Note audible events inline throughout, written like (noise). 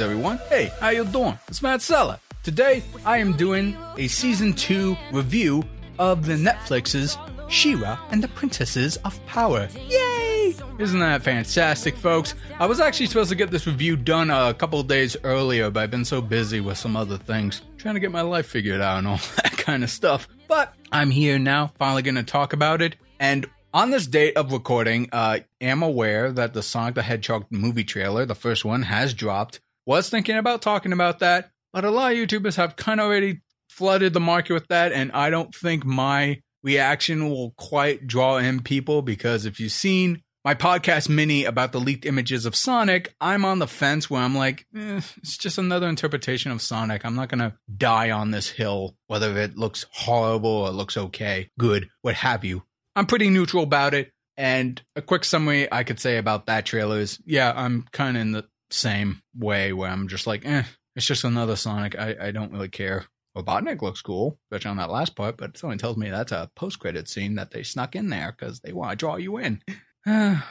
Greetings, everyone. Hey, how you doing? It's Matt Sella. Today, I am doing a season two review of the Netflix's She-Ra and the Princesses of Power. Yay! Isn't that fantastic, folks? I was actually supposed to get this review done a couple days earlier, but I've been so busy with some other things, trying to get my life figured out and all (laughs) that kind of stuff. But I'm here now, finally going to talk about it. And on this date of recording, uh, am aware that the Sonic the Hedgehog movie trailer, the first one, has dropped. Was thinking about talking about that, but a lot of YouTubers have kind of already flooded the market with that, and I don't think my reaction will quite draw in people because if you've seen my podcast mini about the leaked images of Sonic, I'm on the fence where I'm like, eh, it's just another interpretation of Sonic. I'm not going to die on this hill, whether it looks horrible or looks okay, good, what have you. I'm pretty neutral about it. And a quick summary I could say about that trailer is yeah, I'm kind of in the same way where I'm just like, eh, it's just another Sonic. I, I don't really care. Robotnik looks cool, especially on that last part, but someone tells me that's a post credit scene that they snuck in there because they want to draw you in. (sighs)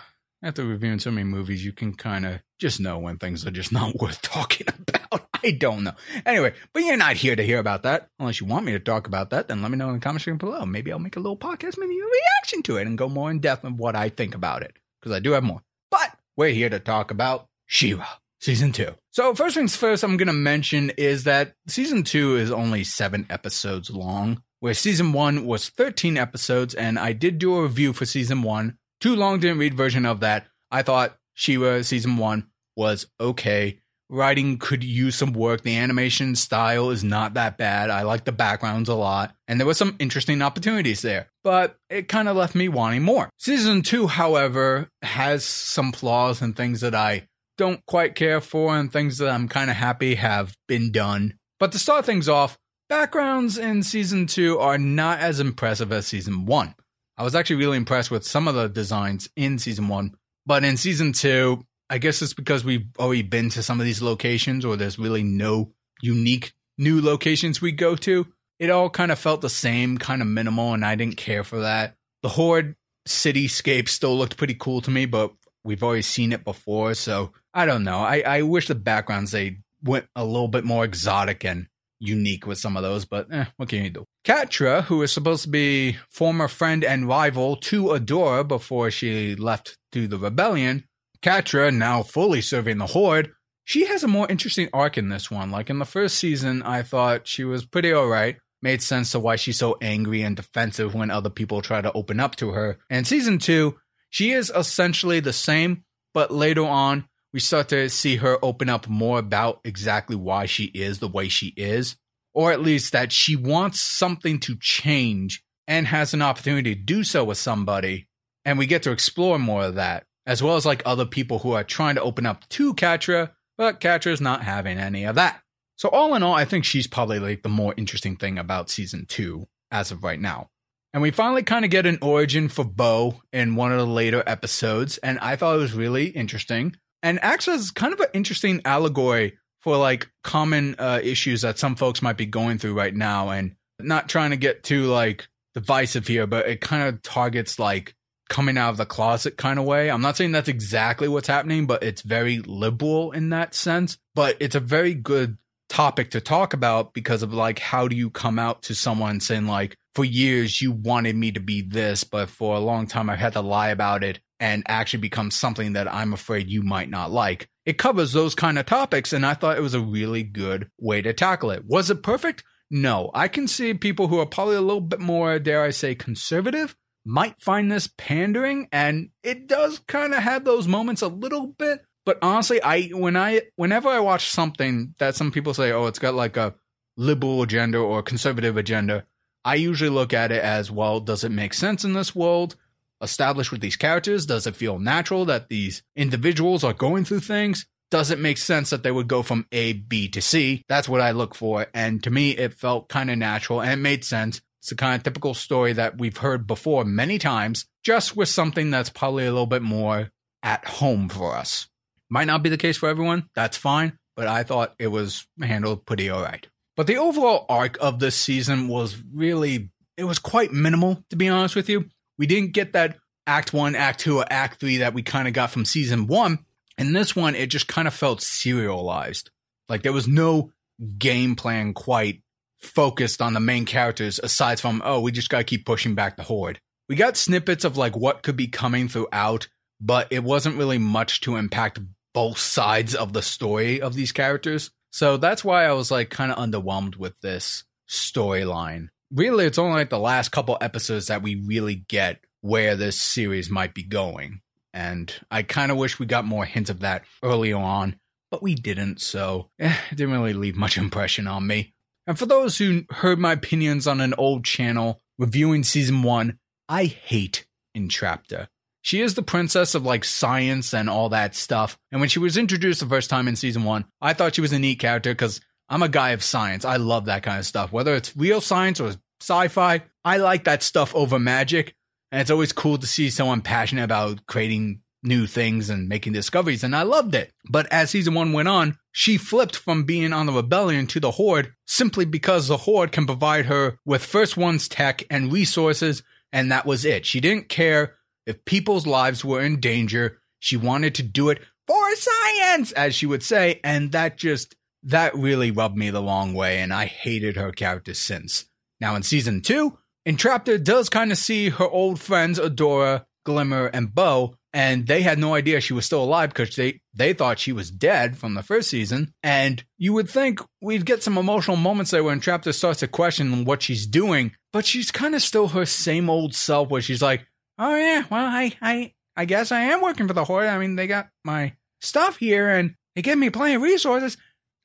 After reviewing so many movies, you can kind of just know when things are just (laughs) not worth talking about. (laughs) I don't know. Anyway, but you're not here to hear about that. Unless you want me to talk about that, then let me know in the comment section below. Maybe I'll make a little podcast, maybe a reaction to it and go more in depth of what I think about it. Because I do have more. But we're here to talk about She-Ra season two. So first things first, I'm gonna mention is that season two is only seven episodes long, where season one was 13 episodes, and I did do a review for season one. Too long didn't read version of that. I thought She-Ra season one was okay. Writing could use some work. The animation style is not that bad. I like the backgrounds a lot. And there were some interesting opportunities there. But it kind of left me wanting more. Season 2, however, has some flaws and things that I don't quite care for and things that I'm kind of happy have been done. But to start things off, backgrounds in season 2 are not as impressive as season 1. I was actually really impressed with some of the designs in season 1, but in season 2, I guess it's because we've already been to some of these locations or there's really no unique new locations we go to. It all kind of felt the same, kind of minimal, and I didn't care for that. The Horde cityscape still looked pretty cool to me, but we've already seen it before, so I don't know. I, I wish the backgrounds they went a little bit more exotic and unique with some of those, but eh, what can you do? Catra, who is supposed to be former friend and rival to Adora before she left to the rebellion, Catra, now fully serving the Horde, she has a more interesting arc in this one. Like in the first season, I thought she was pretty alright. Made sense to why she's so angry and defensive when other people try to open up to her. And season two, she is essentially the same, but later on, we start to see her open up more about exactly why she is the way she is, or at least that she wants something to change and has an opportunity to do so with somebody. And we get to explore more of that as well as like other people who are trying to open up to Catra, but Catra's not having any of that. So all in all, I think she's probably like the more interesting thing about season two as of right now. And we finally kind of get an origin for Bow in one of the later episodes, and I thought it was really interesting. And acts as kind of an interesting allegory for like common uh, issues that some folks might be going through right now. And not trying to get too like divisive here, but it kind of targets like coming out of the closet kind of way. I'm not saying that's exactly what's happening, but it's very liberal in that sense. But it's a very good topic to talk about because of like how do you come out to someone saying like for years you wanted me to be this but for a long time i've had to lie about it and actually become something that i'm afraid you might not like. It covers those kind of topics and i thought it was a really good way to tackle it. Was it perfect? No. I can see people who are probably a little bit more dare i say conservative might find this pandering and it does kind of have those moments a little bit but honestly i when i whenever i watch something that some people say oh it's got like a liberal agenda or conservative agenda i usually look at it as well does it make sense in this world established with these characters? Does it feel natural that these individuals are going through things? Does it make sense that they would go from a b to c? That's what i look for. And to me it felt kind of natural and it made sense. It's the kind of typical story that we've heard before many times, just with something that's probably a little bit more at home for us. Might not be the case for everyone, that's fine, but I thought it was handled pretty alright. But the overall arc of this season was really, it was quite minimal, to be honest with you. We didn't get that Act 1, Act 2, or Act 3 that we kind of got from season 1. In this one, it just kind of felt serialized. Like there was no game plan quite focused on the main characters aside from, oh, we just gotta keep pushing back the horde. We got snippets of like what could be coming throughout, but it wasn't really much to impact both sides of the story of these characters. So that's why I was like kind of underwhelmed with this storyline. Really, it's only like the last couple episodes that we really get where this series might be going. And I kind of wish we got more hints of that early on, but we didn't, so eh, it didn't really leave much impression on me. And for those who heard my opinions on an old channel reviewing season one, I hate Entrapta. She is the princess of like science and all that stuff. And when she was introduced the first time in season one, I thought she was a neat character because I'm a guy of science. I love that kind of stuff. Whether it's real science or sci fi, I like that stuff over magic. And it's always cool to see someone passionate about creating new things and making discoveries. And I loved it. But as season one went on, she flipped from being on the rebellion to the Horde simply because the Horde can provide her with First One's tech and resources. And that was it. She didn't care if people's lives were in danger. She wanted to do it for science, as she would say. And that just, that really rubbed me the wrong way. And I hated her character since. Now in season two, Entrapta does kind of see her old friends Adora, Glimmer, and Bow, and they had no idea she was still alive because they, they thought she was dead from the first season. And you would think we'd get some emotional moments there where Entrapta starts to question what she's doing, but she's kind of still her same old self where she's like, oh yeah, well, I, I, I guess I am working for the Horde. I mean, they got my stuff here and they give me plenty of resources.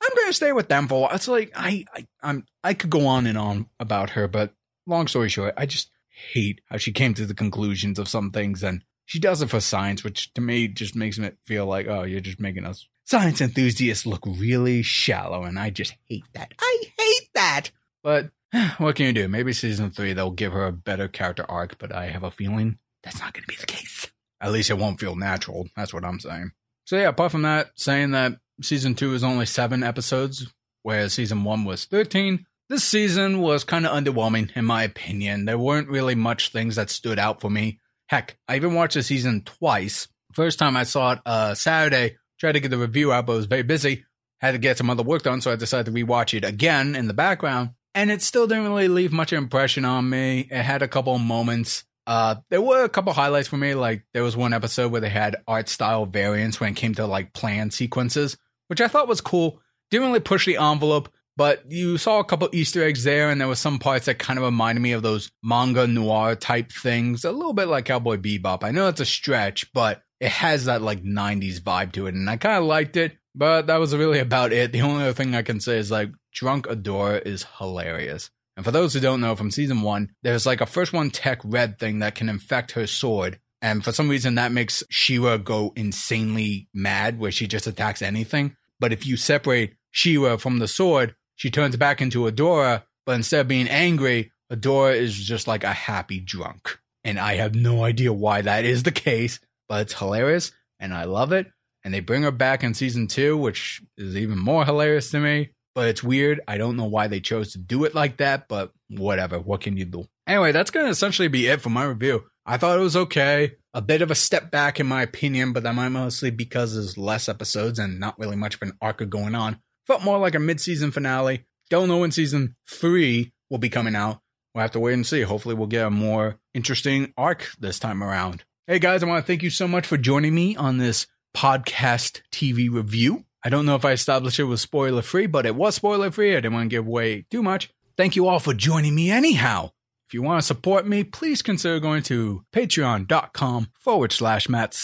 I'm going to stay with them for a while. It's like, I, I, I'm, I could go on and on about her, but long story short, I just hate how she came to the conclusions of some things and she does it for science, which to me just makes me feel like, oh, you're just making us science enthusiasts look really shallow, and I just hate that. I hate that. But (sighs) what can you do? Maybe season three they'll give her a better character arc, but I have a feeling that's not going to be the case. At least it won't feel natural. That's what I'm saying. So yeah, apart from that, saying that season two is only seven episodes, whereas season one was 13, this season was kind of underwhelming, in my opinion. There weren't really much things that stood out for me. Heck, I even watched the season twice. First time I saw it uh, Saturday, tried to get the review out, but was very busy. Had to get some other work done, so I decided to rewatch it again in the background. And it still didn't really leave much impression on me. It had a couple moments. Uh, there were a couple highlights for me. Like there was one episode where they had art style variants when it came to like plan sequences, which I thought was cool. Didn't really push the envelope, but you saw a couple Easter eggs there, and there were some parts that kind of reminded me of those manga noir type things, a little bit like Cowboy Bebop. I know it's a stretch, but it has that like 90s vibe to it, and I kind of liked it, but that was really about it. The only other thing I can say is like Drunk Adora is hilarious. And for those who don't know, from season one, there's like a first one tech red thing that can infect her sword. And for some reason, that makes She-Ra go insanely mad, where she just attacks anything. But if you separate She-Ra from the sword, she turns back into Adora, but instead of being angry, Adora is just like a happy drunk. And I have no idea why that is the case, but it's hilarious and I love it. And they bring her back in season two, which is even more hilarious to me. But it's weird. I don't know why they chose to do it like that, but whatever. What can you do? Anyway, that's going to essentially be it for my review. I thought it was okay. A bit of a step back in my opinion, but that might mostly because there's less episodes and not really much of an arc going on. Felt more like a mid-season finale. Don't know when season three will be coming out. We'll have to wait and see. Hopefully, we'll get a more interesting arc this time around. Hey guys, I want to thank you so much for joining me on this podcast TV review. I don't know if I established it was spoiler free, but it was spoiler free. I didn't want to give away too much. Thank you all for joining me anyhow. If you want to support me, please consider going to patreon.com forward slash Matt.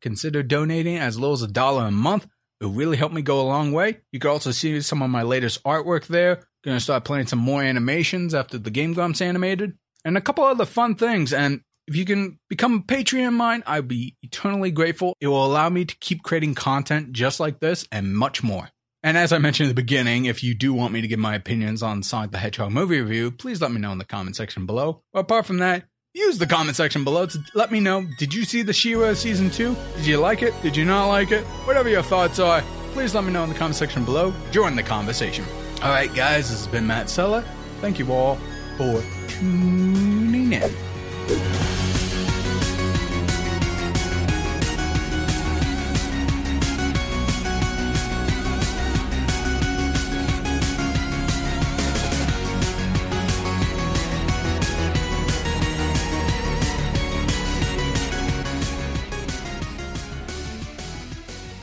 Consider donating as low as a dollar a month. It really helped me go a long way. You can also see some of my latest artwork there. Gonna start playing some more animations after the Game Grumps animated. And a couple other fun things. And if you can become a Patreon of mine, I'd be eternally grateful. It will allow me to keep creating content just like this and much more. And as I mentioned in the beginning, if you do want me to give my opinions on Sonic the Hedgehog movie review, please let me know in the comment section below. Or apart from that, use the comment section below to let me know did you see the She-Ra season 2? Did you like it? Did you not like it? Whatever your thoughts are, please let me know in the comment section below. Join the conversation. All right, guys, this has been Matt Sella. Thank you all for tuning in.